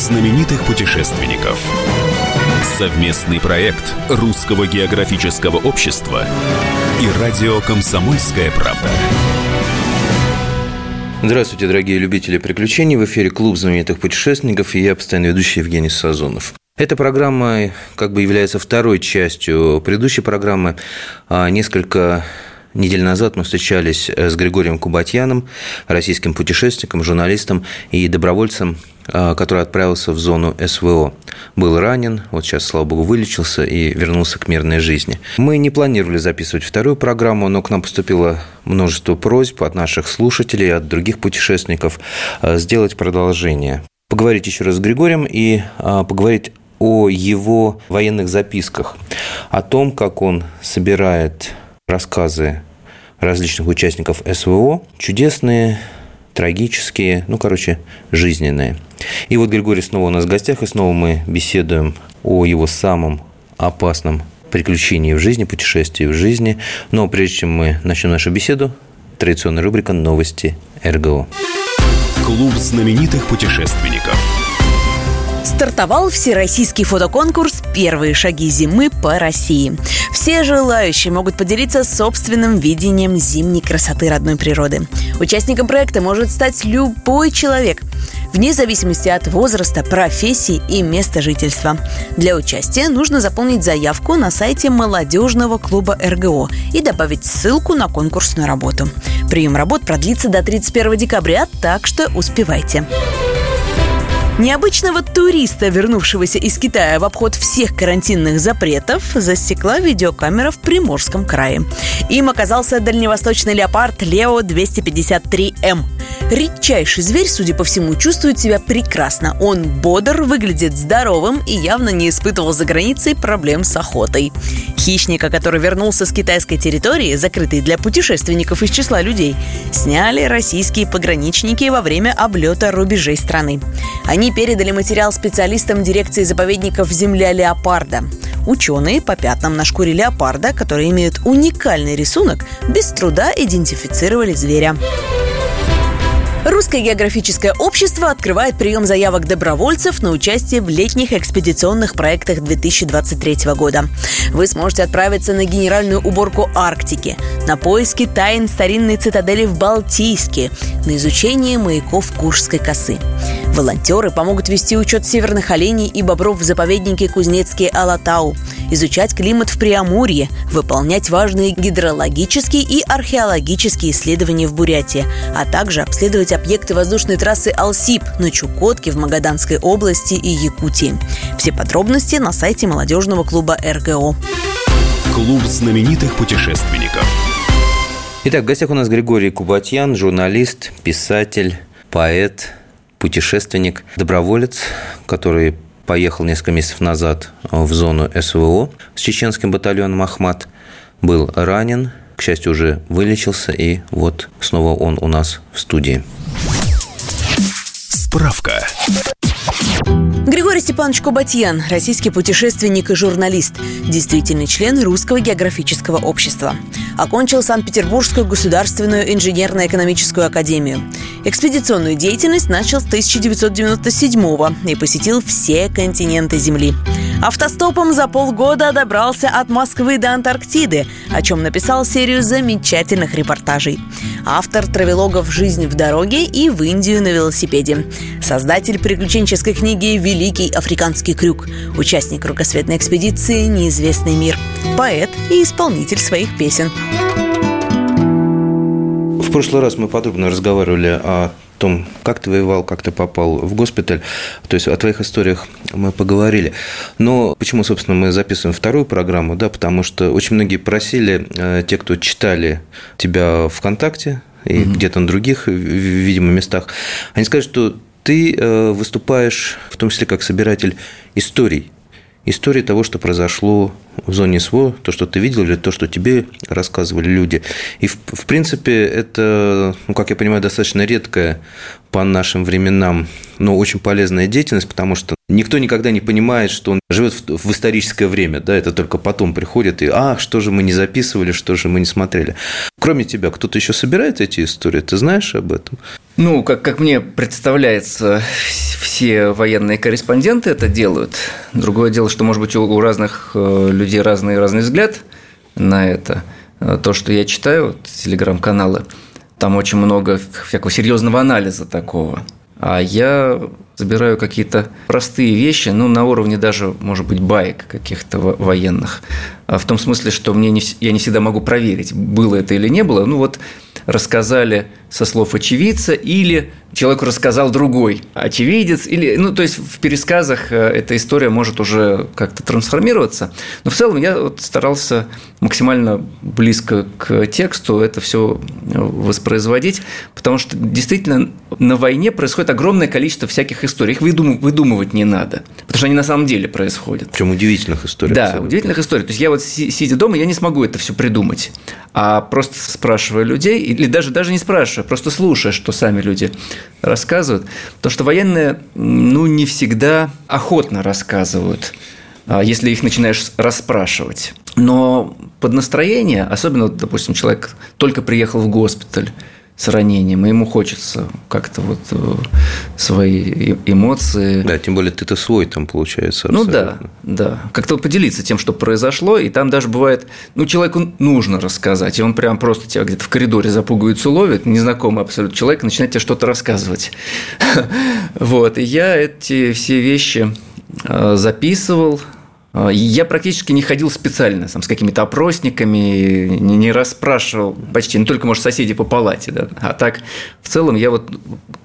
знаменитых путешественников. Совместный проект Русского географического общества и радио «Комсомольская правда». Здравствуйте, дорогие любители приключений. В эфире Клуб знаменитых путешественников и я, постоянно ведущий Евгений Сазонов. Эта программа как бы является второй частью предыдущей программы. А несколько недель назад мы встречались с Григорием Кубатьяном, российским путешественником, журналистом и добровольцем, а, который отправился в зону СВО. Был ранен, вот сейчас, слава богу, вылечился и вернулся к мирной жизни. Мы не планировали записывать вторую программу, но к нам поступило множество просьб от наших слушателей, от других путешественников а, сделать продолжение поговорить еще раз с Григорием и поговорить о его военных записках, о том, как он собирает рассказы различных участников СВО, чудесные, трагические, ну, короче, жизненные. И вот Григорий снова у нас в гостях, и снова мы беседуем о его самом опасном приключении в жизни, путешествии в жизни. Но прежде чем мы начнем нашу беседу, традиционная рубрика «Новости РГО». Клуб знаменитых путешественников – Стартовал всероссийский фотоконкурс «Первые шаги зимы по России». Все желающие могут поделиться собственным видением зимней красоты родной природы. Участником проекта может стать любой человек вне зависимости от возраста, профессии и места жительства. Для участия нужно заполнить заявку на сайте молодежного клуба РГО и добавить ссылку на конкурсную работу. Прием работ продлится до 31 декабря, так что успевайте. Необычного туриста, вернувшегося из Китая в обход всех карантинных запретов, засекла видеокамера в Приморском крае. Им оказался дальневосточный леопард Лео 253М. Редчайший зверь, судя по всему, чувствует себя прекрасно. Он бодр, выглядит здоровым и явно не испытывал за границей проблем с охотой. Хищника, который вернулся с китайской территории, закрытой для путешественников из числа людей, сняли российские пограничники во время облета рубежей страны. Они передали материал специалистам дирекции заповедников «Земля леопарда». Ученые по пятнам на шкуре леопарда, которые имеют уникальный рисунок, без труда идентифицировали зверя. Русское географическое общество открывает прием заявок добровольцев на участие в летних экспедиционных проектах 2023 года. Вы сможете отправиться на генеральную уборку Арктики, на поиски тайн старинной цитадели в Балтийске, на изучение маяков Куршской косы. Волонтеры помогут вести учет северных оленей и бобров в заповеднике Кузнецкий Алатау, изучать климат в Приамурье, выполнять важные гидрологические и археологические исследования в Бурятии, а также обследовать объекты воздушной трассы Алсип на Чукотке в Магаданской области и Якутии. Все подробности на сайте молодежного клуба РГО. Клуб знаменитых путешественников. Итак, в гостях у нас Григорий Кубатьян, журналист, писатель, поэт, путешественник, доброволец, который поехал несколько месяцев назад в зону СВО с чеченским батальоном «Ахмат», был ранен, к счастью, уже вылечился, и вот снова он у нас в студии. Справка. Григорий Степанович Кубатьян, российский путешественник и журналист, действительный член Русского географического общества. Окончил Санкт-Петербургскую государственную инженерно-экономическую академию. Экспедиционную деятельность начал с 1997 и посетил все континенты Земли. Автостопом за полгода добрался от Москвы до Антарктиды, о чем написал серию замечательных репортажей. Автор травелогов «Жизнь в дороге» и «В Индию на велосипеде». Создатель приключенческой книги «Великий африканский крюк». Участник кругосветной экспедиции «Неизвестный мир». Поэт и исполнитель своих песен. В прошлый раз мы подробно разговаривали о том, как ты воевал, как ты попал в госпиталь. То есть о твоих историях мы поговорили. Но почему, собственно, мы записываем вторую программу? Да, потому что очень многие просили, э, те, кто читали тебя ВКонтакте и mm-hmm. где-то на других, видимо, местах, они сказали, что ты э, выступаешь в том числе как собиратель историй. Истории того, что произошло в зоне СВО, то, что ты видел, или то, что тебе рассказывали люди. И, в, в принципе, это, ну, как я понимаю, достаточно редкая по нашим временам, но очень полезная деятельность, потому что никто никогда не понимает, что он живет в, в историческое время, да, это только потом приходит и, а, что же мы не записывали, что же мы не смотрели. Кроме тебя, кто-то еще собирает эти истории, ты знаешь об этом? Ну, как, как мне представляется, все военные корреспонденты это делают. Другое дело, что, может быть, у, у разных э, людей разный разный взгляд на это. Э, то, что я читаю, вот, телеграм-каналы, там очень много всякого серьезного анализа такого. А я забираю какие-то простые вещи, ну, на уровне даже, может быть, баек каких-то военных. А в том смысле, что мне не, я не всегда могу проверить, было это или не было. Ну, вот рассказали со слов очевидца или человеку рассказал другой очевидец, или, ну, то есть в пересказах э, эта история может уже как-то трансформироваться. Но в целом я вот старался максимально близко к тексту это все воспроизводить, потому что действительно на войне происходит огромное количество всяких историй. Их выдумывать не надо, потому что они на самом деле происходят. Причем удивительных историй. Да, удивительных историй. То есть я вот сидя дома, я не смогу это все придумать, а просто спрашивая людей, или даже, даже не спрашивая, просто слушая, что сами люди рассказывают, то что военные, ну, не всегда охотно рассказывают, а, если их начинаешь расспрашивать. Но под настроение, особенно, допустим, человек только приехал в госпиталь, с ранением, и ему хочется как-то вот э, свои эмоции. Да, тем более ты-то свой там получается. Ну да, да. Как-то поделиться тем, что произошло, и там даже бывает, ну, человеку нужно рассказать, и он прям просто тебя где-то в коридоре запугивается, ловит, незнакомый абсолютно человек, начинает тебе что-то рассказывать. Вот, и я эти все вещи э, записывал, я практически не ходил специально там, с какими-то опросниками, не, не расспрашивал почти, не только, может, соседи по палате, да, а так в целом я вот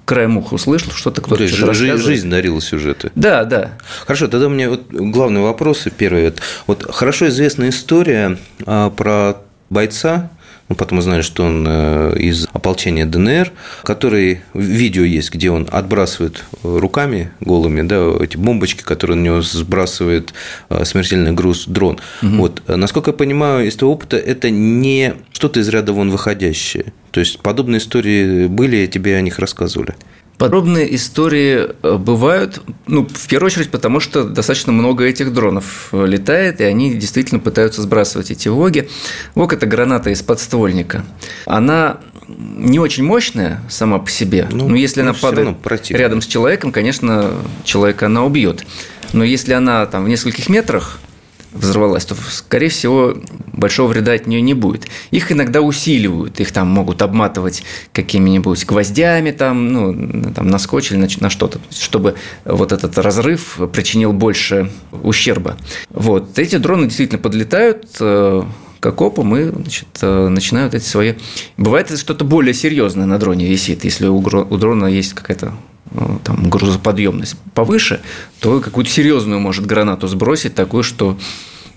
краем уха услышал, что-то кто-то ну, что жизнь, жизнь дарила сюжеты. Да, да. Хорошо, тогда у меня вот главный вопрос, первый. Вот хорошо известная история а, про бойца, мы потом узнали, что он э, из ополчения ДНР, который видео есть, где он отбрасывает руками голыми, да, эти бомбочки, которые на него сбрасывает э, смертельный груз дрон. Угу. Вот, насколько я понимаю, из того опыта это не что-то из ряда вон выходящее. То есть подобные истории были, тебе о них рассказывали. Подробные истории э, бывают, ну, в первую очередь, потому что достаточно много этих дронов э, летает, и они действительно пытаются сбрасывать эти ВОГи. ВОГ – это граната из подствольника. Она не очень мощная сама по себе, ну, но если она падает рядом с человеком, конечно, человека она убьет. Но если она там в нескольких метрах, взорвалась, то, скорее всего, большого вреда от нее не будет. Их иногда усиливают, их там могут обматывать какими-нибудь гвоздями, там, ну, там, на скотч или на, на что-то, чтобы вот этот разрыв причинил больше ущерба. Вот. Эти дроны действительно подлетают, э, к окопам и значит, э, начинают эти свои... Бывает что-то более серьезное на дроне висит, если у дрона есть какая-то там, грузоподъемность повыше, то какую-то серьезную может гранату сбросить, такую, что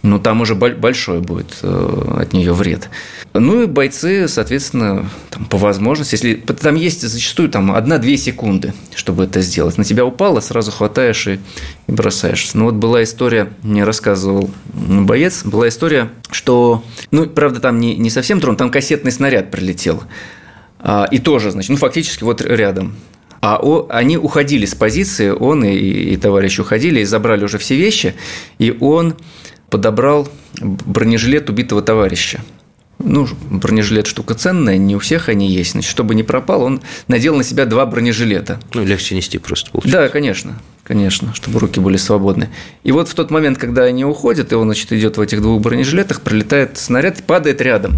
ну, там уже большой будет э, от нее вред. Ну и бойцы, соответственно, там, по возможности, если там есть зачастую там одна-две секунды, чтобы это сделать. На тебя упало, сразу хватаешь и, и бросаешь. Ну вот была история, мне рассказывал боец, была история, что, ну, правда, там не, не совсем дрон, там кассетный снаряд прилетел. А, и тоже, значит, ну, фактически вот рядом. А о, они уходили с позиции, он и, и товарищ уходили и забрали уже все вещи, и он подобрал бронежилет убитого товарища. Ну, бронежилет штука ценная, не у всех они есть. Значит, чтобы не пропал, он надел на себя два бронежилета. Ну, легче нести просто получается. Да, конечно, конечно, чтобы руки были свободны. И вот в тот момент, когда они уходят, и он, значит, идет в этих двух бронежилетах, пролетает снаряд и падает рядом.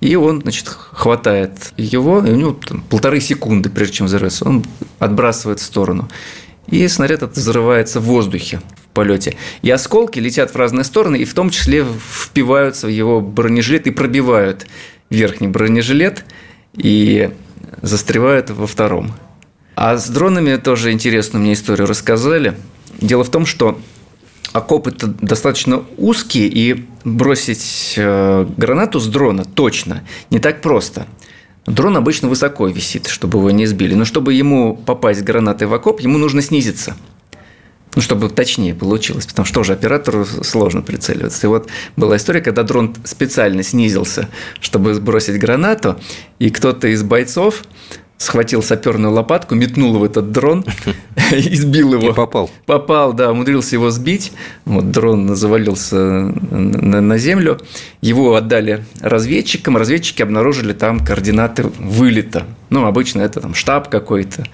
И он, значит, хватает его, и у него там, полторы секунды, прежде чем взорвется, он отбрасывает в сторону. И снаряд этот взрывается в воздухе в полете. И осколки летят в разные стороны, и в том числе впиваются в его бронежилет и пробивают верхний бронежилет и застревают во втором. А с дронами тоже интересную мне историю рассказали. Дело в том, что окопы достаточно узкие, и бросить э, гранату с дрона точно не так просто. Дрон обычно высоко висит, чтобы его не сбили. Но чтобы ему попасть гранатой в окоп, ему нужно снизиться. ну, чтобы точнее получилось, потому что тоже оператору сложно прицеливаться. И вот была история, когда дрон специально снизился, чтобы сбросить гранату, и кто-то из бойцов схватил саперную лопатку, метнул в этот дрон и сбил его. И попал. Попал, да, умудрился его сбить. Вот дрон завалился на, на землю. Его отдали разведчикам. Разведчики обнаружили там координаты вылета. Ну, обычно это там штаб какой-то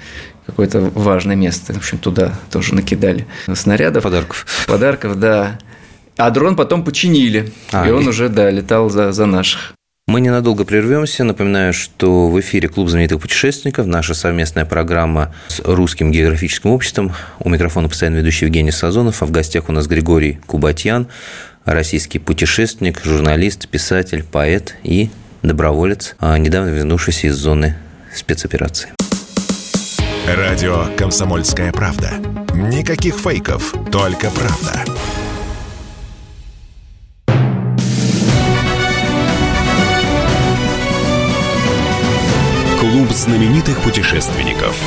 какое-то важное место. В общем, туда тоже накидали снарядов. Подарков. Подарков, да. А дрон потом починили. А, и он и... уже, да, летал за, за наших. Мы ненадолго прервемся. Напоминаю, что в эфире Клуб знаменитых путешественников, наша совместная программа с Русским географическим обществом. У микрофона постоянно ведущий Евгений Сазонов, а в гостях у нас Григорий Кубатьян, российский путешественник, журналист, писатель, поэт и доброволец, а недавно вернувшийся из зоны спецоперации. Радио «Комсомольская правда». Никаких фейков, только правда. Знаменитых путешественников.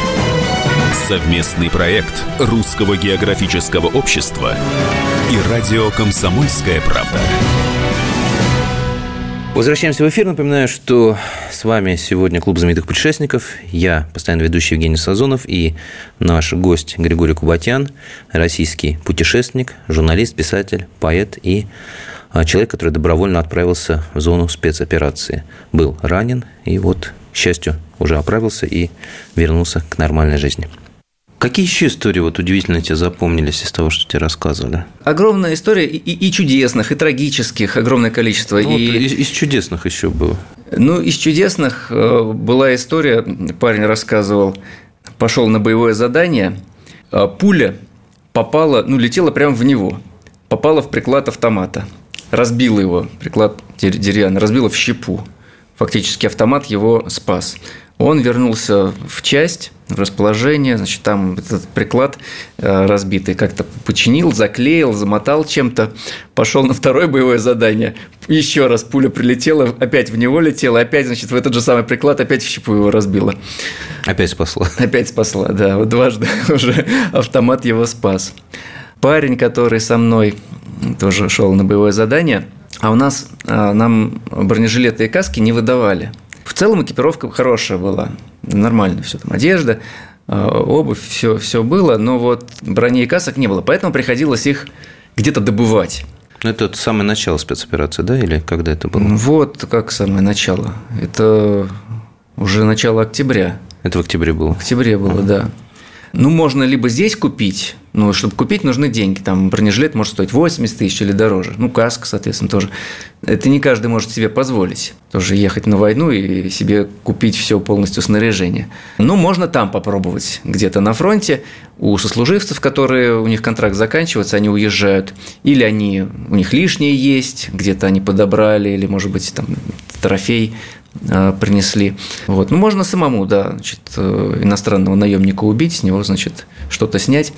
Совместный проект Русского географического общества и радио «Комсомольская правда». Возвращаемся в эфир. Напоминаю, что с вами сегодня Клуб знаменитых путешественников. Я, постоянно ведущий Евгений Сазонов и наш гость Григорий Кубатян, российский путешественник, журналист, писатель, поэт и а, человек, который добровольно отправился в зону спецоперации. Был ранен и вот, счастью, уже оправился и вернулся к нормальной жизни. Какие еще истории вот удивительно тебе запомнились из того, что тебе рассказывали? Огромная история и, и чудесных, и трагических, огромное количество. Ну, и... Вот из, из чудесных еще было. Ну, из чудесных э, была история, парень рассказывал, пошел на боевое задание, а пуля попала, ну, летела прямо в него, попала в приклад автомата, разбила его, приклад деревянный, разбила в щепу. Фактически автомат его спас. Он вернулся в часть, в расположение, значит, там этот приклад э, разбитый как-то починил, заклеил, замотал чем-то, пошел на второе боевое задание, еще раз пуля прилетела, опять в него летела, опять, значит, в этот же самый приклад опять в щепу его разбила. Опять спасла. Опять спасла, да, вот дважды уже автомат его спас. Парень, который со мной тоже шел на боевое задание, а у нас э, нам бронежилеты и каски не выдавали – в целом экипировка хорошая была, нормально все там, одежда, а, обувь, все, все было, но вот брони и касок не было, поэтому приходилось их где-то добывать. Ну, это самое начало спецоперации, да, или когда это было? Вот как самое начало. Это уже начало октября. Это в октябре было? В октябре было, uh-huh. да. Ну, можно либо здесь купить, ну, чтобы купить, нужны деньги. Там бронежилет может стоить 80 тысяч или дороже. Ну, каска, соответственно, тоже. Это не каждый может себе позволить. Тоже ехать на войну и себе купить все полностью снаряжение. Ну, можно там попробовать. Где-то на фронте у сослуживцев, которые у них контракт заканчивается, они уезжают. Или они, у них лишние есть, где-то они подобрали, или, может быть, там трофей принесли. Вот. Ну, можно самому, да, значит, э, иностранного наемника убить, с него, значит, что-то снять.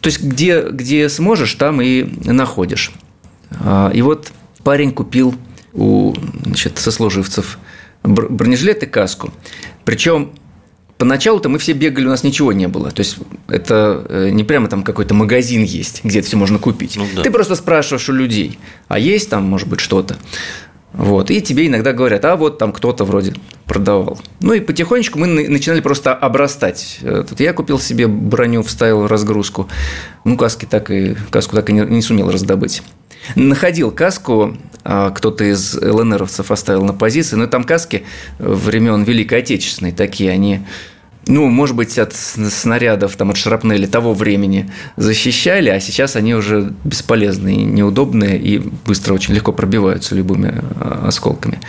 То есть, где, где сможешь, там и находишь. А, и вот парень купил у значит, сослуживцев бронежилет и каску. Причем Поначалу-то мы все бегали, у нас ничего не было. То есть это э, не прямо там какой-то магазин есть, где это все можно купить. Ну, да. Ты просто спрашиваешь у людей, а есть там, может быть, что-то. Вот, и тебе иногда говорят, а вот там кто-то вроде продавал. Ну и потихонечку мы начинали просто обрастать. Э, тут я купил себе броню, вставил разгрузку. Ну, каски так и, каску так и не, не сумел раздобыть. Находил каску, а, кто-то из ЛНРовцев оставил на позиции, но там каски времен Великой Отечественной такие, они ну, может быть, от снарядов, там, от шрапнели того времени защищали, а сейчас они уже бесполезные, неудобные и быстро очень легко пробиваются любыми а, осколками.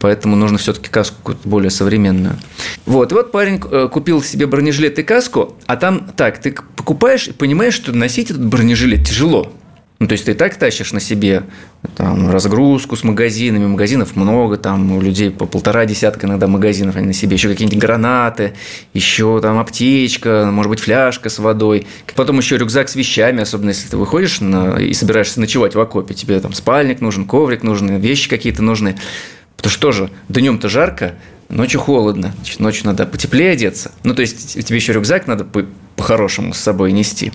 Поэтому нужно все-таки каску более современную. Вот, и вот парень э, купил себе бронежилет и каску, а там так, ты покупаешь и понимаешь, что носить этот бронежилет тяжело. Ну, то есть ты и так тащишь на себе там, разгрузку с магазинами, магазинов много, там у людей по полтора десятка иногда магазинов они на себе, еще какие-нибудь гранаты, еще там аптечка, может быть, фляжка с водой, потом еще рюкзак с вещами, особенно если ты выходишь на, и собираешься ночевать в окопе, тебе там спальник нужен, коврик нужен, вещи какие-то нужны, потому что тоже днем-то жарко, ночью холодно, значит, ночью надо потеплее одеться, ну, то есть тебе еще рюкзак надо по-хорошему с собой нести.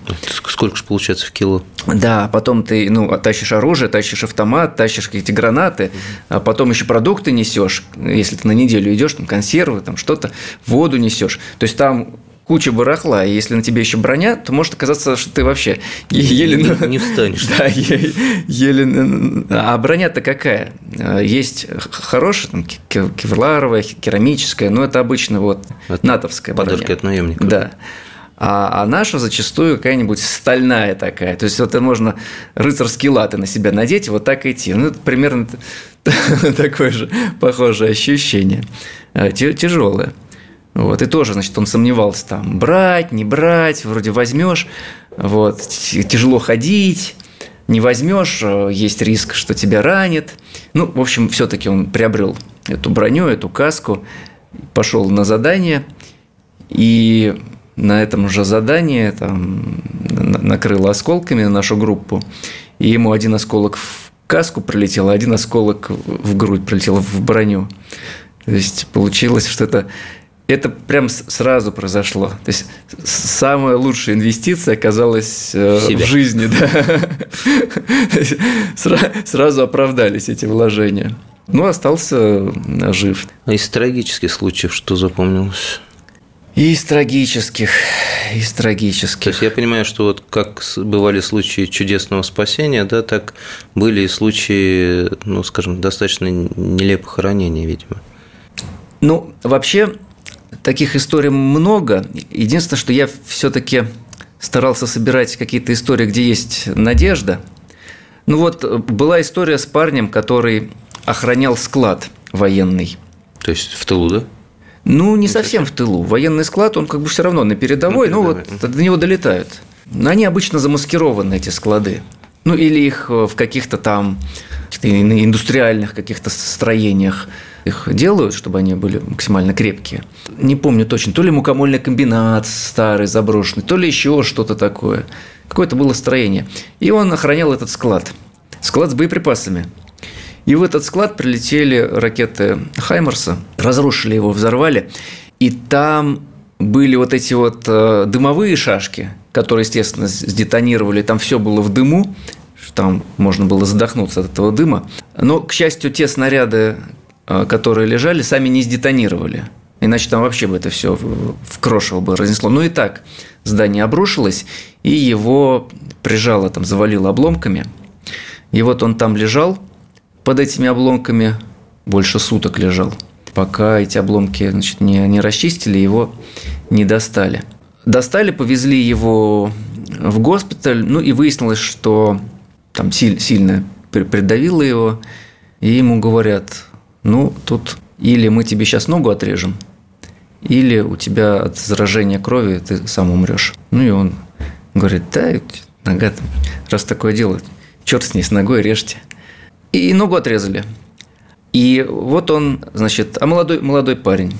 Сколько же получается в кило? Да, потом ты ну, тащишь оружие, тащишь автомат, тащишь какие-то гранаты, а потом еще продукты несешь, если ты на неделю идешь, там консервы, там что-то, воду несешь. То есть там куча барахла, и если на тебе еще броня, то может оказаться, что ты вообще еле... Не, не встанешь. Да, еле... еле... А броня-то какая? Есть хорошая, там, кевларовая, керамическая, но это обычно вот от натовская Подарки броня. от наемников. Да. А, а наша зачастую какая-нибудь стальная такая. То есть, вот это можно рыцарские латы на себя надеть, вот так идти. Ну, это примерно такое же похожее ощущение. Э, Тяжелое. Вот, и тоже, значит, он сомневался там, брать, не брать, вроде возьмешь, вот, тяжело ходить, не возьмешь, э, есть риск, что тебя ранит. Ну, в общем, все-таки он приобрел эту броню, эту каску, пошел на задание, и на этом же задании там, накрыло осколками нашу группу, и ему один осколок в каску прилетел, а один осколок в грудь прилетел, в броню. То есть получилось, что это это прям сразу произошло. То есть самая лучшая инвестиция оказалась э, в, в жизни, да. Сразу оправдались эти вложения. Ну, остался жив. А из трагических случаев что запомнилось? Из трагических, из трагических. То есть я понимаю, что вот как бывали случаи чудесного спасения, да, так были и случаи, ну, скажем, достаточно нелепых ранений, видимо. Ну, вообще, Таких историй много. Единственное, что я все-таки старался собирать какие-то истории, где есть надежда. Ну вот была история с парнем, который охранял склад военный. То есть в тылу, да? Ну, не совсем в тылу. Военный склад, он как бы все равно на передовой, ну, вот до него долетают. Но они обычно замаскированы, эти склады. Ну, или их в каких-то там индустриальных каких-то строениях их делают, чтобы они были максимально крепкие. Не помню точно, то ли мукомольный комбинат старый, заброшенный, то ли еще что-то такое. Какое-то было строение. И он охранял этот склад. Склад с боеприпасами. И в этот склад прилетели ракеты Хаймерса, разрушили его, взорвали. И там были вот эти вот э, дымовые шашки, которые, естественно, сдетонировали. Там все было в дыму, там можно было задохнуться от этого дыма. Но, к счастью, те снаряды, которые лежали, сами не сдетонировали. Иначе там вообще бы это все в крошево бы разнесло. Ну и так, здание обрушилось, и его прижало, там, завалило обломками. И вот он там лежал под этими обломками, больше суток лежал, пока эти обломки значит, не, не расчистили, его не достали. Достали, повезли его в госпиталь, ну и выяснилось, что там сильно придавило его, и ему говорят, ну, тут или мы тебе сейчас ногу отрежем, или у тебя от заражения крови ты сам умрешь. Ну, и он говорит, да, нога, раз такое дело, черт с ней, с ногой режьте. И ногу отрезали. И вот он, значит, а молодой, молодой парень.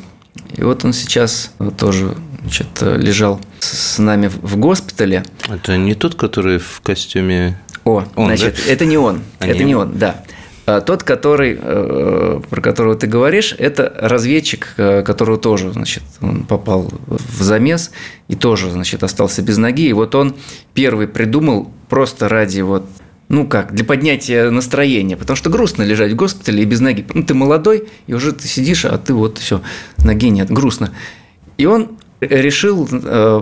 И вот он сейчас тоже значит, лежал с нами в госпитале. Это не тот, который в костюме... О, он, значит, да? это не он. А это не, он, да. А тот, который, э, про которого ты говоришь, это разведчик, э, которого тоже, значит, он попал в замес и тоже, значит, остался без ноги. И вот он первый придумал просто ради вот ну как, для поднятия настроения, потому что грустно лежать в госпитале и без ноги. Ну, ты молодой, и уже ты сидишь, а ты вот все, ноги нет, грустно. И он решил э,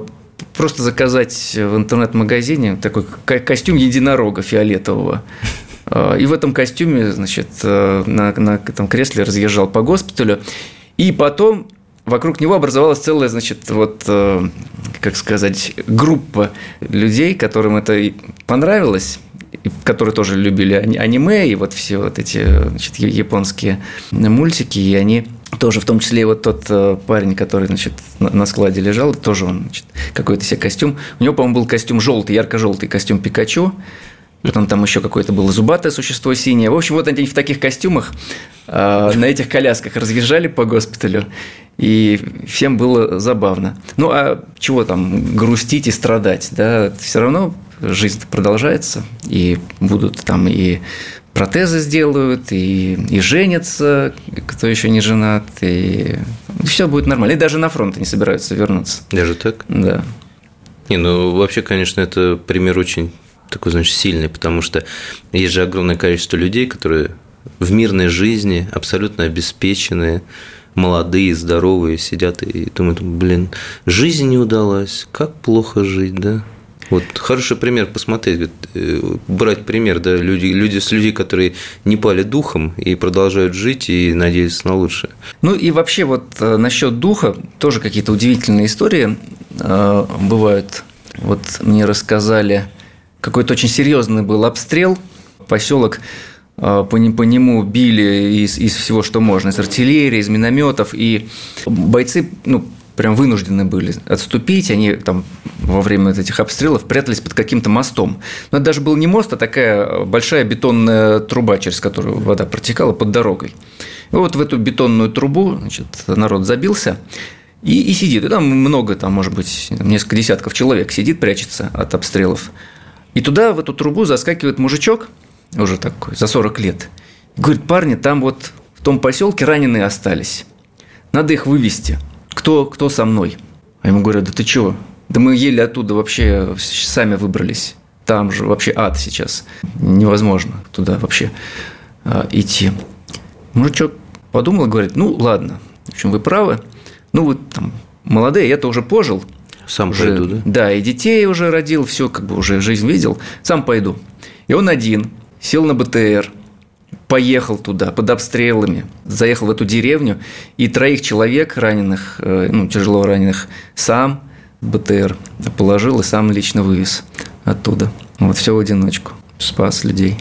просто заказать в интернет-магазине такой костюм единорога фиолетового. И в этом костюме, значит, э, на, на этом кресле разъезжал по госпиталю. И потом вокруг него образовалась целая, значит, вот, э, как сказать, группа людей, которым это понравилось, которые тоже любили аниме и вот все вот эти значит, японские мультики, и они тоже, в том числе и вот тот э, парень, который, значит, на складе лежал, тоже он, значит, какой-то себе костюм. У него, по-моему, был костюм желтый, ярко-желтый костюм Пикачу, Потом там еще какое-то было зубатое существо синее. В общем, вот они в таких костюмах э, на этих колясках разъезжали по госпиталю. И всем было забавно. Ну, а чего там грустить и страдать? Да? Все равно жизнь продолжается. И будут там и протезы сделают, и, и женятся, кто еще не женат, и все будет нормально. И даже на фронт они собираются вернуться. Даже так? Да. Не, ну вообще, конечно, это пример очень такой, значит, сильный, потому что есть же огромное количество людей, которые в мирной жизни абсолютно обеспеченные, молодые, здоровые, сидят и думают, блин, жизнь не удалась, как плохо жить, да? Вот хороший пример посмотреть, э, брать пример, да, люди, люди с людей, которые не пали духом и продолжают жить и надеются на лучшее. Ну и вообще вот э, насчет духа тоже какие-то удивительные истории э, бывают. Вот мне рассказали, какой-то очень серьезный был обстрел, поселок по, по нему били из, из всего, что можно, из артиллерии, из минометов, и бойцы ну, прям вынуждены были отступить, они там во время этих обстрелов прятались под каким-то мостом. Но это даже был не мост, а такая большая бетонная труба, через которую вода протекала под дорогой. И вот в эту бетонную трубу значит, народ забился и, и сидит. И там много, там, может быть, несколько десятков человек сидит, прячется от обстрелов. И туда, в эту трубу, заскакивает мужичок, уже такой, за 40 лет. И говорит, парни, там вот в том поселке раненые остались. Надо их вывести кто, кто со мной? А ему говорят, да ты чего? Да мы еле оттуда вообще сами выбрались. Там же вообще ад сейчас. Невозможно туда вообще а, идти. Мужичок подумал и говорит, ну ладно, в общем, вы правы. Ну, вы там молодые, я-то уже пожил. Сам уже, пойду, да? Да, и детей уже родил, все как бы уже жизнь видел. Сам пойду. И он один, сел на БТР, поехал туда под обстрелами, заехал в эту деревню, и троих человек раненых, э, ну, тяжело раненых, сам БТР положил и сам лично вывез оттуда. Вот все в одиночку. Спас людей.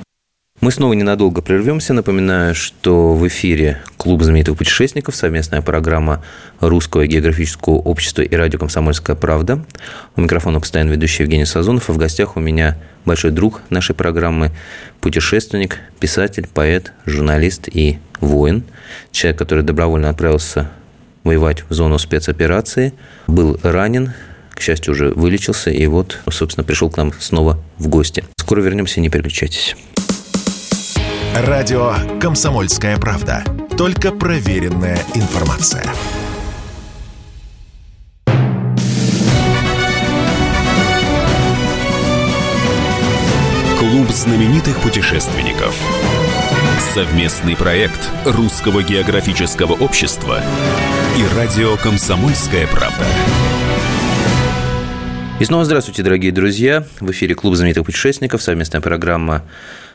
Мы снова ненадолго прервемся. Напоминаю, что в эфире Клуб знаменитых путешественников, совместная программа Русского географического общества и радио «Комсомольская правда». У микрофона постоянно ведущий Евгений Сазонов, а в гостях у меня большой друг нашей программы, путешественник, писатель, поэт, журналист и воин. Человек, который добровольно отправился воевать в зону спецоперации, был ранен, к счастью, уже вылечился, и вот, собственно, пришел к нам снова в гости. Скоро вернемся, не переключайтесь. Радио «Комсомольская правда». Только проверенная информация. Клуб знаменитых путешественников. Совместный проект Русского географического общества и радио «Комсомольская правда». И снова здравствуйте, дорогие друзья. В эфире Клуб знаменитых путешественников, совместная программа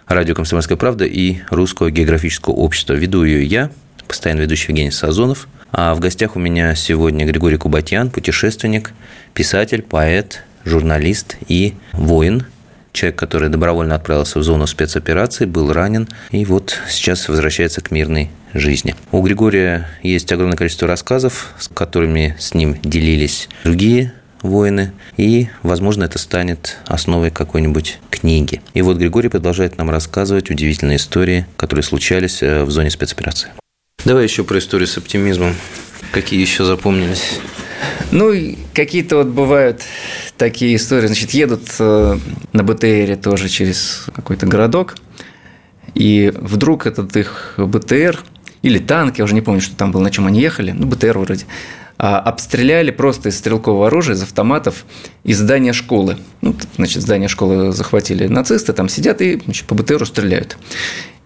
радио «Комсомольская правда» и Русского географического общества. Веду ее я, постоянно ведущий Евгений Сазонов. А в гостях у меня сегодня Григорий Кубатьян, путешественник, писатель, поэт, журналист и воин, человек, который добровольно отправился в зону спецоперации, был ранен и вот сейчас возвращается к мирной жизни. У Григория есть огромное количество рассказов, с которыми с ним делились другие воины, и, возможно, это станет основой какой-нибудь книги. И вот Григорий продолжает нам рассказывать удивительные истории, которые случались э, в зоне спецоперации. Давай еще про историю с оптимизмом. Какие еще запомнились? Ну, какие-то вот бывают такие истории. Значит, едут э, на БТРе тоже через какой-то городок, и вдруг этот их БТР или танк, я уже не помню, что там был, на чем они ехали, ну, БТР вроде, обстреляли просто из стрелкового оружия, из автоматов, из здания школы. Ну, значит, здание школы захватили нацисты, там сидят и значит, по БТРу стреляют.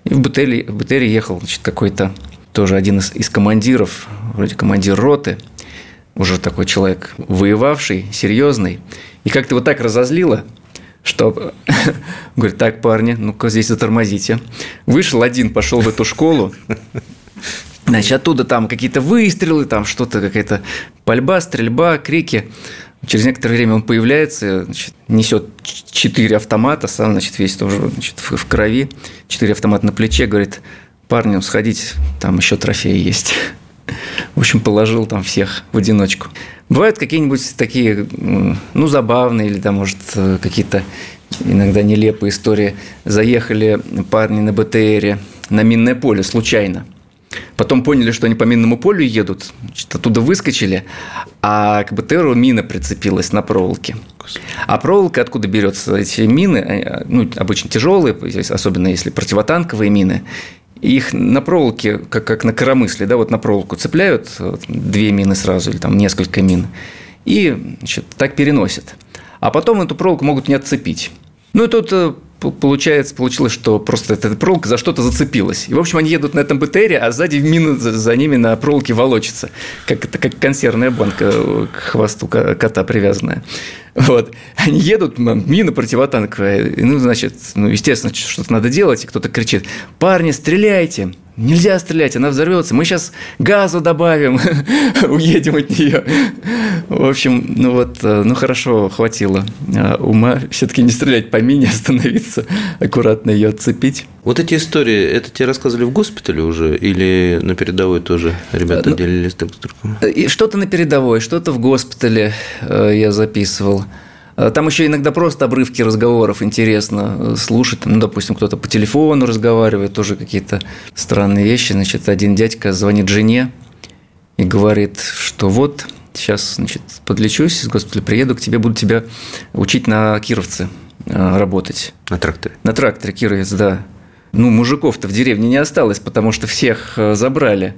И в БТРе, в БТРе ехал значит, какой-то тоже один из, из командиров, вроде командир роты, уже такой человек воевавший, серьезный. И как-то вот так разозлило, что говорит, так, парни, ну-ка здесь затормозите. Вышел один, пошел в эту школу, Значит, оттуда там какие-то выстрелы, там что-то, какая-то пальба, стрельба, крики. Через некоторое время он появляется, значит, несет четыре автомата, сам, значит, весь тоже значит, в, крови, четыре автомата на плече, говорит, парню сходить, там еще трофеи есть. В общем, положил там всех в одиночку. Бывают какие-нибудь такие, ну, забавные или там, может, какие-то иногда нелепые истории. Заехали парни на БТРе на минное поле случайно – Потом поняли, что они по минному полю едут, значит, оттуда выскочили, а к БТРу мина прицепилась на проволоке. А проволока откуда берется? Эти мины, ну, обычно тяжелые, особенно если противотанковые мины, их на проволоке, как, как на коромысле, да, вот на проволоку цепляют, вот, две мины сразу или там несколько мин, и значит, так переносят. а потом эту проволоку могут не отцепить. Ну и тут э, получается, получилось, что просто эта проволока за что-то зацепилась. И, в общем, они едут на этом БТРе, а сзади мина за, ними на проволоке волочится. Как, это как консервная банка к хвосту кота привязанная. Вот. Они едут, мина противотанковая. Ну, значит, ну, естественно, что-то надо делать. И кто-то кричит, парни, стреляйте. Нельзя стрелять, она взорвется. Мы сейчас газу добавим, уедем от нее. В общем, ну вот, э, ну хорошо, хватило э, ума все-таки не стрелять по мине, остановиться, аккуратно ее отцепить. Вот эти истории, это тебе рассказывали в госпитале уже или на передовой тоже ребята ну, делились друг с другом? Что-то на передовой, что-то в госпитале э, я записывал. Э, там еще иногда просто обрывки разговоров интересно э, слушать. Ну, допустим, кто-то по телефону разговаривает, тоже какие-то странные вещи. Значит, один дядька звонит жене и говорит, что вот сейчас, значит, подлечусь из госпиталя, приеду к тебе, буду тебя учить на Кировце э, работать. На тракторе? На тракторе, Кировец, да. Ну, мужиков-то в деревне не осталось, потому что всех забрали.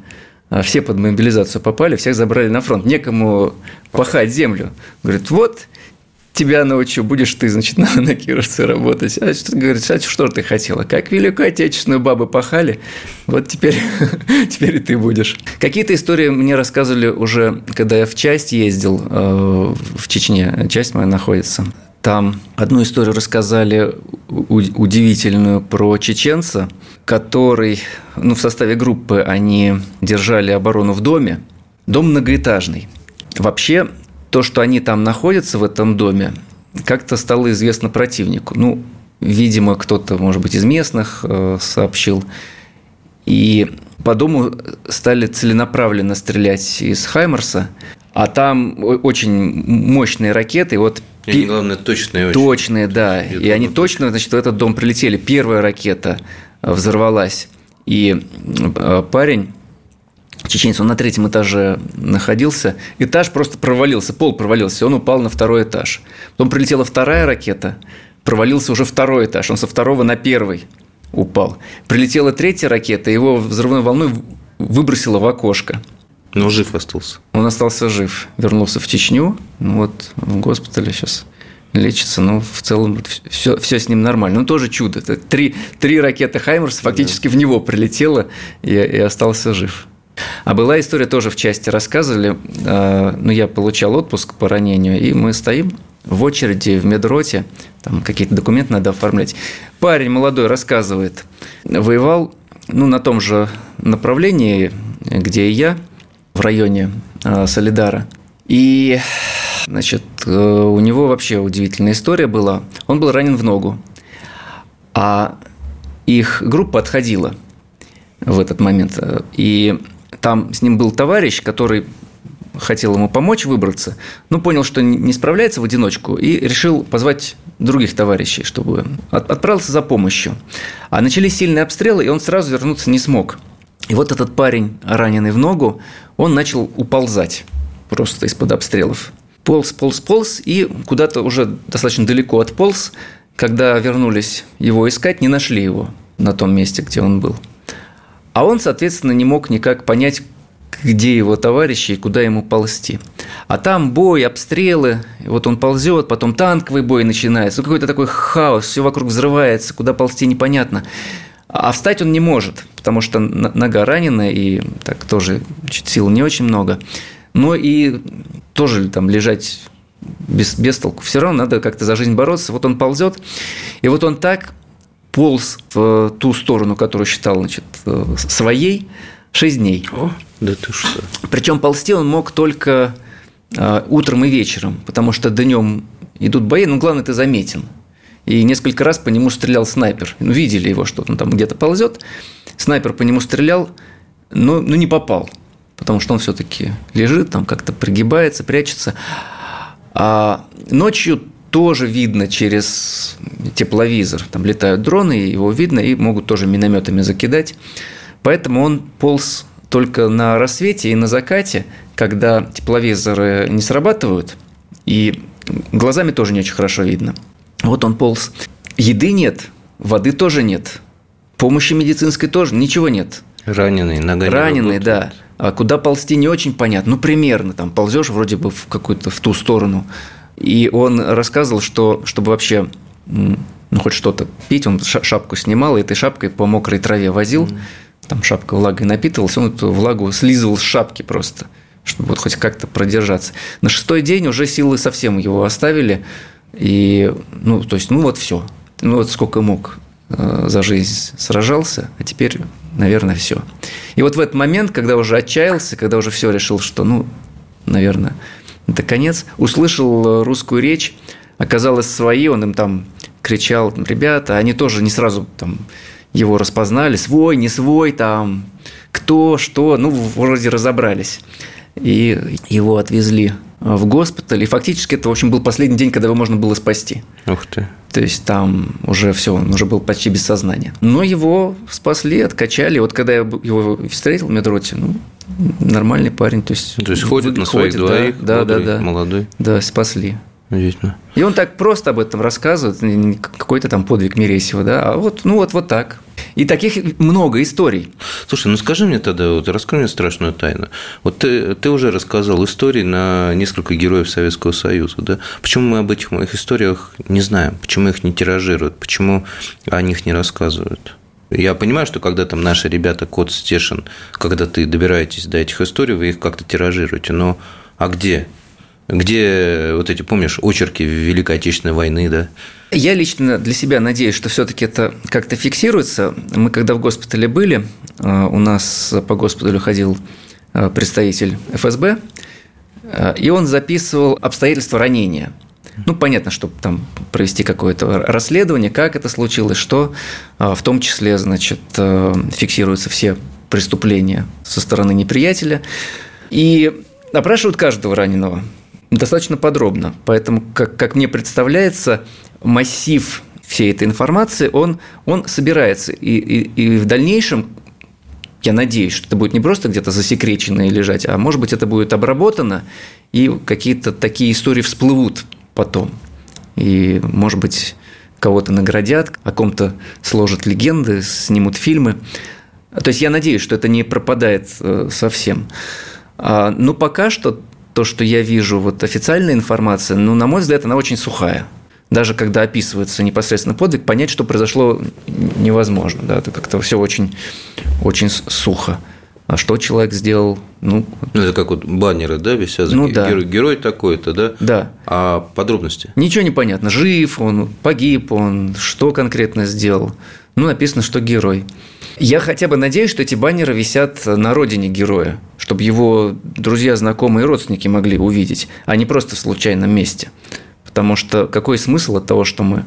Все под мобилизацию попали, всех забрали на фронт. Некому пахать землю. Говорит, вот, тебя научу, будешь ты, значит, на, на Кировце работать. А что, говорит, а что ты хотела? Как Великую Отечественную бабы пахали, вот теперь, теперь и ты будешь. Какие-то истории мне рассказывали уже, когда я в часть ездил, э, в Чечне, часть моя находится. Там одну историю рассказали удивительную про чеченца, который, ну, в составе группы они держали оборону в доме. Дом многоэтажный. Вообще то, что они там находятся в этом доме, как-то стало известно противнику. Ну, видимо, кто-то, может быть, из местных э, сообщил. И по дому стали целенаправленно стрелять из Хаймерса, а там очень мощные ракеты. И вот и, главное, точные. Очень. Точные, да. И они точно, значит, в этот дом прилетели. Первая ракета взорвалась. И э, парень чеченец, он на третьем этаже находился, этаж просто провалился, пол провалился, он упал на второй этаж. Потом прилетела вторая ракета, провалился уже второй этаж, он со второго на первый упал. Прилетела третья ракета, его взрывной волной выбросило в окошко. Но жив остался. Он остался жив, вернулся в Чечню, ну вот в госпитале сейчас лечится, но в целом все, все с ним нормально. Ну, тоже чудо. Три, три ракеты Хаймерс фактически да. в него прилетело и, и остался жив. А была история тоже в части рассказывали. А, ну, я получал отпуск по ранению, и мы стоим в очереди в медроте, там какие-то документы надо оформлять. Парень молодой рассказывает, воевал ну, на том же направлении, где и я, в районе а, Солидара. И, значит, э, у него вообще удивительная история была. Он был ранен в ногу, а их группа отходила в этот момент. И там с ним был товарищ, который хотел ему помочь выбраться, но понял, что не справляется в одиночку и решил позвать других товарищей, чтобы отправился за помощью. А начались сильные обстрелы, и он сразу вернуться не смог. И вот этот парень, раненый в ногу, он начал уползать просто из-под обстрелов. Полз, полз, полз, и куда-то уже достаточно далеко отполз. Когда вернулись его искать, не нашли его на том месте, где он был. А он, соответственно, не мог никак понять, где его товарищи и куда ему ползти. А там бой, обстрелы, вот он ползет, потом танковый бой начинается, ну, какой-то такой хаос, все вокруг взрывается, куда ползти непонятно. А встать он не может, потому что нога ранена, и так тоже сил не очень много. Но и тоже там лежать без, без толку. Все равно надо как-то за жизнь бороться. Вот он ползет, и вот он так полз в ту сторону, которую считал значит, своей, 6 дней. О, да ты что. Причем ползти он мог только а, утром и вечером, потому что днем идут бои, но главное, ты заметен. И несколько раз по нему стрелял снайпер. Ну, видели его, что он там где-то ползет. Снайпер по нему стрелял, но, но не попал, потому что он все-таки лежит, там как-то пригибается, прячется. А ночью тоже видно через тепловизор. Там летают дроны, его видно, и могут тоже минометами закидать. Поэтому он полз только на рассвете и на закате, когда тепловизоры не срабатывают, и глазами тоже не очень хорошо видно. Вот он полз. Еды нет, воды тоже нет, помощи медицинской тоже, ничего нет. Раненый, нога Раненый, да. А куда ползти не очень понятно. Ну, примерно, там ползешь вроде бы в какую-то в ту сторону, И он рассказывал, что чтобы вообще ну, хоть что-то пить, он шапку снимал, и этой шапкой по мокрой траве возил, там шапка влагой напитывалась, он эту влагу слизывал с шапки просто, чтобы вот хоть как-то продержаться. На шестой день уже силы совсем его оставили, и, ну, то есть, ну, вот все. Ну, вот сколько мог э, за жизнь сражался, а теперь, наверное, все. И вот в этот момент, когда уже отчаялся, когда уже все решил, что, ну, наверное, это конец, услышал русскую речь, оказалось свои, он им там кричал, ребята, они тоже не сразу там его распознали, свой, не свой, там, кто, что, ну, вроде разобрались. И его отвезли в госпиталь, и фактически это, в общем, был последний день, когда его можно было спасти. Ух ты. То есть там уже все, он уже был почти без сознания. Но его спасли, откачали. Вот когда я его встретил в медроте, ну, нормальный парень. То есть, то есть ходит на своих ходит, двоих, да, бодрый, да, да, молодой. Да, спасли. Удивительно. И он так просто об этом рассказывает, какой-то там подвиг Мересева, да, а вот, ну вот, вот так. И таких много историй. Слушай, ну скажи мне тогда, вот раскрой мне страшную тайну. Вот ты, ты уже рассказал истории на несколько героев Советского Союза, да? Почему мы об этих моих историях не знаем? Почему их не тиражируют? Почему о них не рассказывают? Я понимаю, что когда там наши ребята, Кот Стешин, когда ты добираетесь до этих историй, вы их как-то тиражируете, но а где? где вот эти, помнишь, очерки Великой Отечественной войны, да? Я лично для себя надеюсь, что все-таки это как-то фиксируется. Мы когда в госпитале были, э, у нас по госпиталю ходил э, представитель ФСБ, э, и он записывал обстоятельства ранения. Ну, понятно, чтобы там провести какое-то расследование, как это случилось, что в том числе, значит, фиксируются все преступления со стороны неприятеля. И опрашивают каждого раненого достаточно подробно. Поэтому, как, как мне представляется, массив всей этой информации, он, он собирается. И, и, и в дальнейшем, я надеюсь, что это будет не просто где-то засекречено лежать, а может быть, это будет обработано, и какие-то такие истории всплывут потом. И, может быть, кого-то наградят, о ком-то сложат легенды, снимут фильмы. То есть я надеюсь, что это не пропадает э, совсем. А, но пока что то, что я вижу, вот официальная информация, ну, на мой взгляд, она очень сухая. Даже когда описывается непосредственно подвиг, понять, что произошло, невозможно. Да? Это как-то все очень, очень сухо. А что человек сделал? Ну, ну это как вот баннеры, да, висят. Ну, да. Герой, герой такой-то, да? Да. А подробности? Ничего не понятно. Жив он, погиб он, что конкретно сделал. Ну, написано, что герой. Я хотя бы надеюсь, что эти баннеры висят на родине героя, чтобы его друзья, знакомые и родственники могли увидеть, а не просто в случайном месте. Потому что какой смысл от того, что мы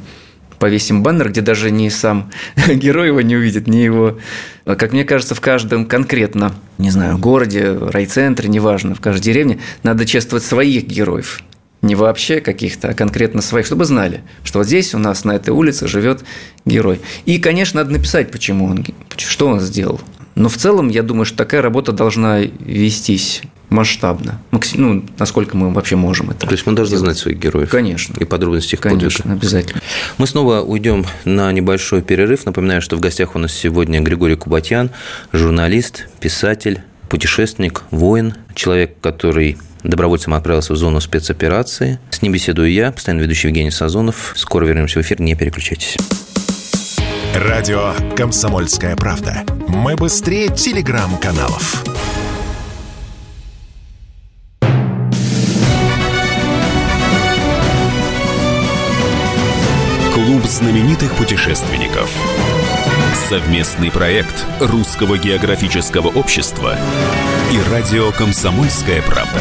повесим баннер, где даже не сам герой его не увидит, не его... Как мне кажется, в каждом конкретно, не знаю, городе, райцентре, неважно, в каждой деревне надо чествовать своих героев – не вообще каких-то, а конкретно своих, чтобы знали, что вот здесь у нас на этой улице живет герой. И, конечно, надо написать, почему он, что он сделал. Но в целом, я думаю, что такая работа должна вестись масштабно, ну, насколько мы вообще можем это. То есть мы должны делать. знать своих героев. Конечно. И подробности их Конечно, подвига. обязательно. Мы снова уйдем на небольшой перерыв. Напоминаю, что в гостях у нас сегодня Григорий Кубатьян, журналист, писатель, путешественник, воин, человек, который добровольцем отправился в зону спецоперации. С ним беседую я, постоянно ведущий Евгений Сазонов. Скоро вернемся в эфир, не переключайтесь. Радио «Комсомольская правда». Мы быстрее телеграм-каналов. Знаменитых путешественников. Совместный проект Русского географического общества и радио «Комсомольская правда».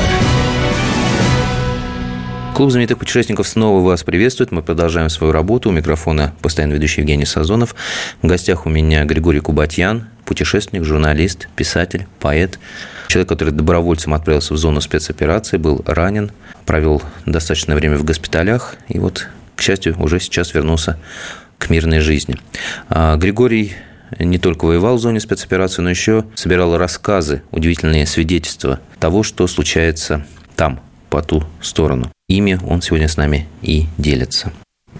Клуб знаменитых путешественников снова вас приветствует. Мы продолжаем свою работу. У микрофона постоянно ведущий Евгений Сазонов. В гостях у меня Григорий Кубатьян, путешественник, журналист, писатель, поэт. Человек, который добровольцем отправился в зону спецоперации, был ранен, провел достаточное время в госпиталях. И вот, к счастью, уже сейчас вернулся к мирной жизни. А, Григорий не только воевал в зоне спецоперации, но еще собирал рассказы, удивительные свидетельства того, что случается там, по ту сторону. Ими он сегодня с нами и делится.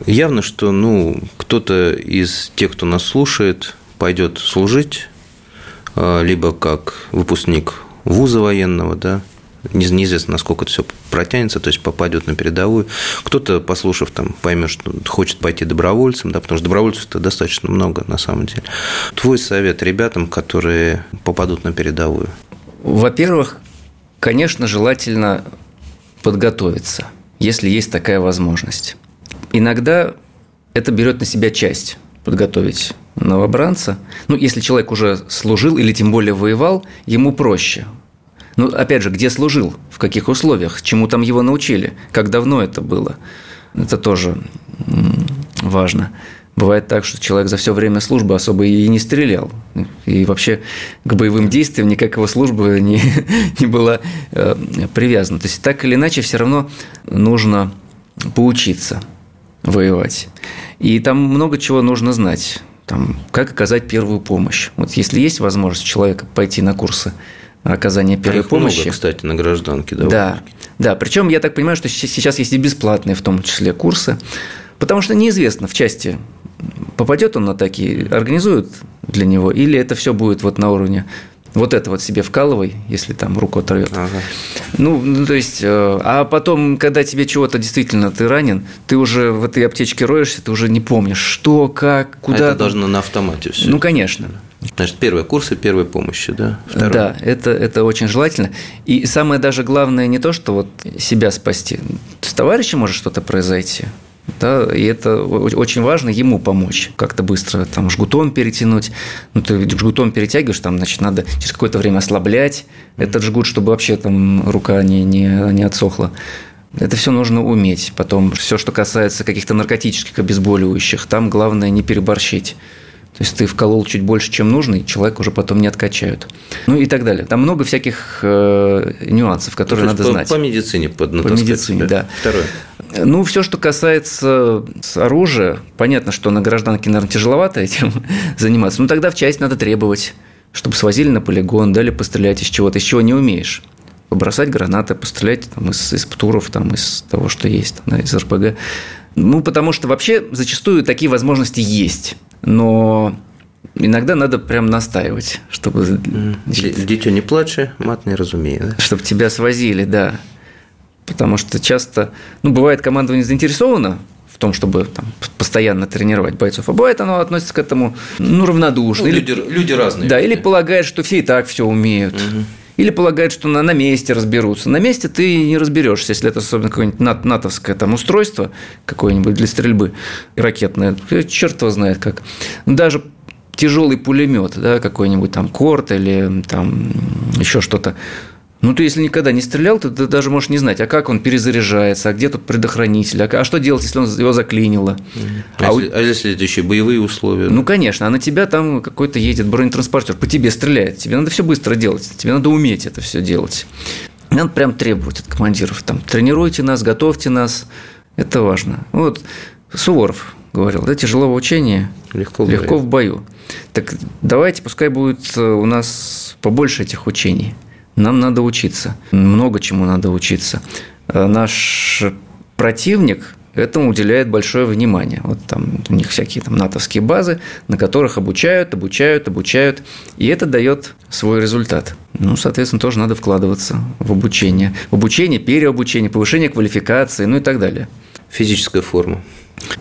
Явно, что ну, кто-то из тех, кто нас слушает, пойдет служить, а, либо как выпускник вуза военного, да, неизвестно, насколько это все протянется, то есть попадет на передовую. Кто-то, послушав, там, поймет, что хочет пойти добровольцем, да, потому что добровольцев-то достаточно много на самом деле. Твой совет ребятам, которые попадут на передовую? Во-первых, конечно, желательно подготовиться, если есть такая возможность. Иногда это берет на себя часть подготовить новобранца. Ну, если человек уже служил или тем более воевал, ему проще. Ну, опять же, где служил, в каких условиях, чему там его научили, как давно это было. Это тоже важно. Бывает так, что человек за все время службы особо и не стрелял. И вообще к боевым действиям никак его служба не, не была э, привязана. То есть так или иначе все равно нужно поучиться воевать. И там много чего нужно знать. Там, как оказать первую помощь. Вот если есть возможность человека пойти на курсы оказания первой Их помощи. Много, кстати, на гражданке. Да, да, да. Причем я так понимаю, что сейчас есть и бесплатные, в том числе, курсы. Потому что неизвестно в части, попадет он на такие, организуют для него, или это все будет вот на уровне вот это вот себе вкалывай, если там руку оторвет. Ага. Ну, ну, то есть, э, а потом, когда тебе чего-то действительно ты ранен, ты уже в этой аптечке роешься, ты уже не помнишь, что, как, куда. А это должно на автомате все. Ну, конечно. Значит, первые курсы первой помощи, да? Второе. Да, это, это очень желательно. И самое даже главное не то, что вот себя спасти. С товарищем может что-то произойти. Да, и это очень важно ему помочь, как-то быстро там жгутом перетянуть. Ну, ты жгутом перетягиваешь, там, значит, надо через какое-то время ослаблять этот жгут, чтобы вообще там рука не, не, не отсохла. Это все нужно уметь. Потом все, что касается каких-то наркотических обезболивающих, там главное не переборщить. То есть ты вколол чуть больше, чем нужно, и человек уже потом не откачают. Ну и так далее. Там много всяких э, нюансов, которые ну, надо по, знать. По медицине, по, по медицине, да. Второе. Ну, все, что касается оружия, понятно, что на гражданке, наверное, тяжеловато этим заниматься. Но тогда в часть надо требовать, чтобы свозили на полигон, дали пострелять из чего-то, из чего не умеешь побросать гранаты, пострелять там, из, из птуров, там, из того, что есть, да, из РПГ. Ну, потому что вообще зачастую такие возможности есть но иногда надо прям настаивать, чтобы... Дитё не плачь, мат не разумеет. Да? Чтобы тебя свозили, да. Потому что часто, ну, бывает, командование заинтересовано в том, чтобы там, постоянно тренировать бойцов, а бывает оно относится к этому ну, равнодушно. Ну, или, люди, люди разные. Да, или полагает, что все и так все умеют. Угу. Или полагает, что на, на месте разберутся. На месте ты не разберешься, если это особенно какое-нибудь натовское там устройство какое-нибудь для стрельбы ракетное. Черт его знает как. Даже тяжелый пулемет, да, какой-нибудь там корт или там еще что-то. Ну, ты если никогда не стрелял, ты, ты даже можешь не знать, а как он перезаряжается, а где тут предохранитель, а, а что делать, если он его заклинило. А, а, если, а если это еще боевые условия? Ну, конечно, а на тебя там какой-то едет бронетранспортер, по тебе стреляет, тебе надо все быстро делать, тебе надо уметь это все делать. Надо прям требовать от командиров, там, тренируйте нас, готовьте нас, это важно. Вот Суворов говорил, да, тяжело в учении, легко легко в бою. Так давайте, пускай будет у нас побольше этих учений – нам надо учиться. Много чему надо учиться. Э, наш противник этому уделяет большое внимание. Вот там у них всякие там натовские базы, на которых обучают, обучают, обучают, и это дает свой результат. Ну, соответственно, тоже надо вкладываться в обучение. В обучение, переобучение, повышение квалификации, ну и так далее. Физическая форма.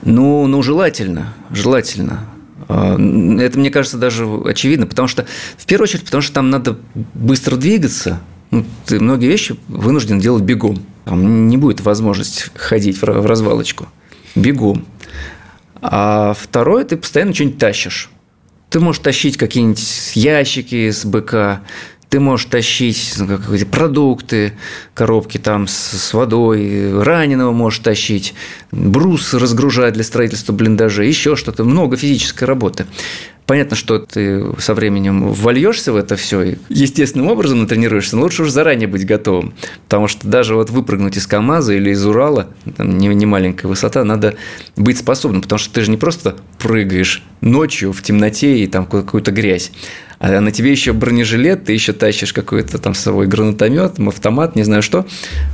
Ну, ну, желательно, желательно. А, это, мне кажется, даже очевидно, потому что, в первую очередь, потому что там надо быстро двигаться, ну, ты многие вещи вынужден делать бегом. Там не будет возможности ходить в развалочку. Бегом. А второе, ты постоянно что-нибудь тащишь. Ты можешь тащить какие-нибудь ящики с БК, ты можешь тащить ну, какие-то продукты, коробки там с, с водой, раненого можешь тащить, брус разгружать для строительства блиндажей, еще что-то, много физической работы. Понятно, что ты со временем вольешься в это все и естественным образом натренируешься, но лучше уже заранее быть готовым. Потому что даже вот выпрыгнуть из КАМАЗа или из Урала, там не, не маленькая высота, надо быть способным, потому что ты же не просто прыгаешь ночью в темноте и там какую-то грязь, а на тебе еще бронежилет, ты еще тащишь какой-то там с собой гранатомет, автомат, не знаю что.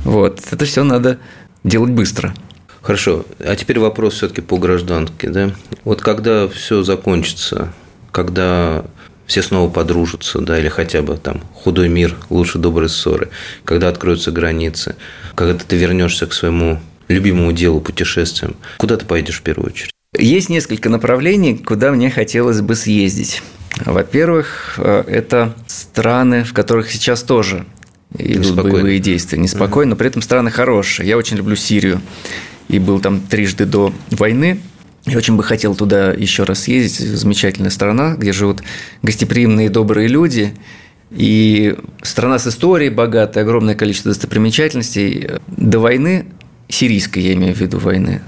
Вот. Это все надо делать быстро. Хорошо. А теперь вопрос все-таки по гражданке. Да? Вот когда все закончится, когда все снова подружатся, да, или хотя бы там худой мир лучше доброй ссоры, когда откроются границы, когда ты вернешься к своему любимому делу, путешествиям, куда ты поедешь в первую очередь? Есть несколько направлений, куда мне хотелось бы съездить. Во-первых, э, это страны, в которых сейчас тоже идут боевые действия. Неспокойно, но при этом страны хорошие. Я очень люблю Сирию и был там трижды до войны. Я очень бы хотел туда еще раз съездить. Замечательная страна, где живут гостеприимные добрые люди. И страна с историей богатой, огромное количество достопримечательностей. До войны, сирийской я имею в виду войны,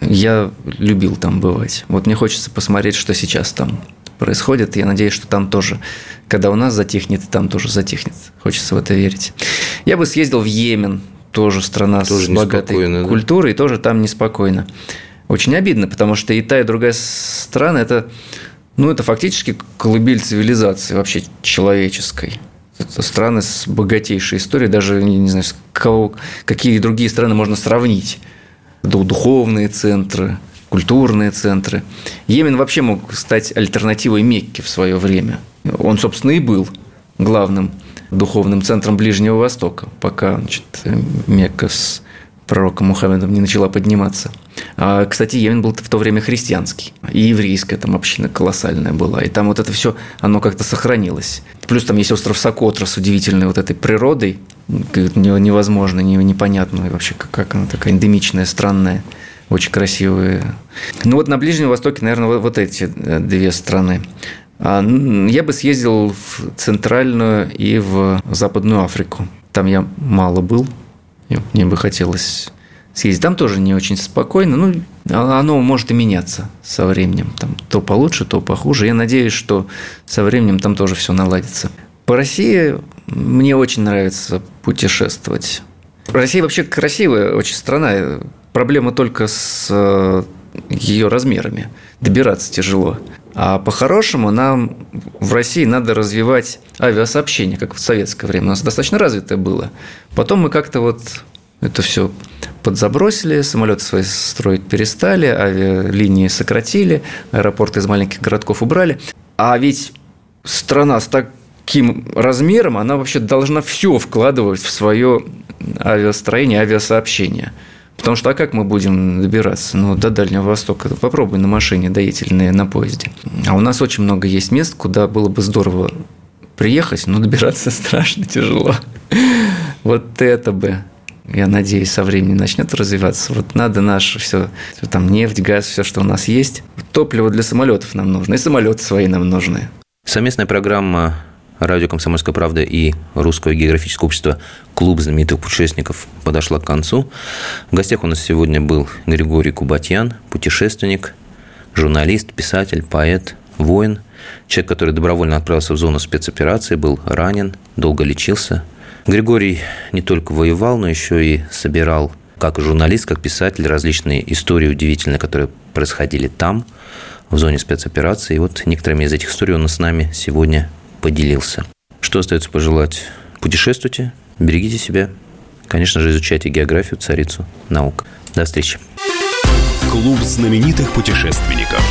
я любил там бывать. Вот мне хочется посмотреть, что сейчас там происходит. Я надеюсь, что там тоже, когда у нас затихнет, там тоже затихнет. Хочется в это верить. Я бы съездил в Йемен, тоже страна тоже с богатой культурой, да? и тоже там неспокойно. Очень обидно, потому что и та, и другая страна – это, ну, это фактически колыбель цивилизации вообще человеческой. Это страны с богатейшей историей, даже не знаю, кого, какие другие страны можно сравнить. Духовные центры, культурные центры. Йемен вообще мог стать альтернативой Мекке в свое время. Он, собственно, и был главным духовным центром Ближнего Востока, пока значит, Мекка с пророком Мухаммедом не начала подниматься. А, кстати, Йемен был в то время христианский. И еврейская там община колоссальная была. И там вот это все, оно как-то сохранилось. Плюс там есть остров Сокотра с удивительной вот этой природой, невозможно, непонятно вообще, как она такая эндемичная, странная очень красивые. Ну вот на Ближнем Востоке, наверное, вот эти э, две страны. А, я бы съездил в Центральную и в Западную Африку. Там я мало был. Мне бы хотелось съездить. Там тоже не очень спокойно. Ну, а, оно может и меняться со временем. Там то получше, то похуже. Я надеюсь, что со временем там тоже все наладится. По России мне очень нравится путешествовать. Россия вообще красивая очень страна. Проблема только с э, ее размерами. Добираться тяжело. А по-хорошему нам в России надо развивать авиасообщение, как в советское время. У нас достаточно развитое было. Потом мы как-то вот это все подзабросили, самолеты свои строить перестали, авиалинии сократили, аэропорты из маленьких городков убрали. А ведь страна с таким размером, она вообще должна все вкладывать в свое авиастроение, авиасообщение. Потому что а как мы будем добираться ну, до Дальнего Востока? Попробуй на машине доехать или на поезде. А у нас очень много есть мест, куда было бы здорово приехать, но добираться страшно тяжело. Вот это бы я надеюсь, со временем начнет развиваться. Вот надо наше все, там нефть, газ, все, что у нас есть. Топливо для самолетов нам нужно, и самолеты свои нам нужны. Совместная программа радио «Комсомольская правда» и Русское географическое общество «Клуб знаменитых путешественников» подошла к концу. В гостях у нас сегодня был Григорий Кубатьян, путешественник, журналист, писатель, поэт, воин, человек, который добровольно отправился в зону спецоперации, был ранен, долго лечился. Григорий не только воевал, но еще и собирал как журналист, как писатель различные истории удивительные, которые происходили там, в зоне спецоперации. И вот некоторыми из этих историй он с нами сегодня поделился. Что остается пожелать? Путешествуйте, берегите себя. Конечно же, изучайте географию, царицу наук. До встречи. Клуб знаменитых путешественников.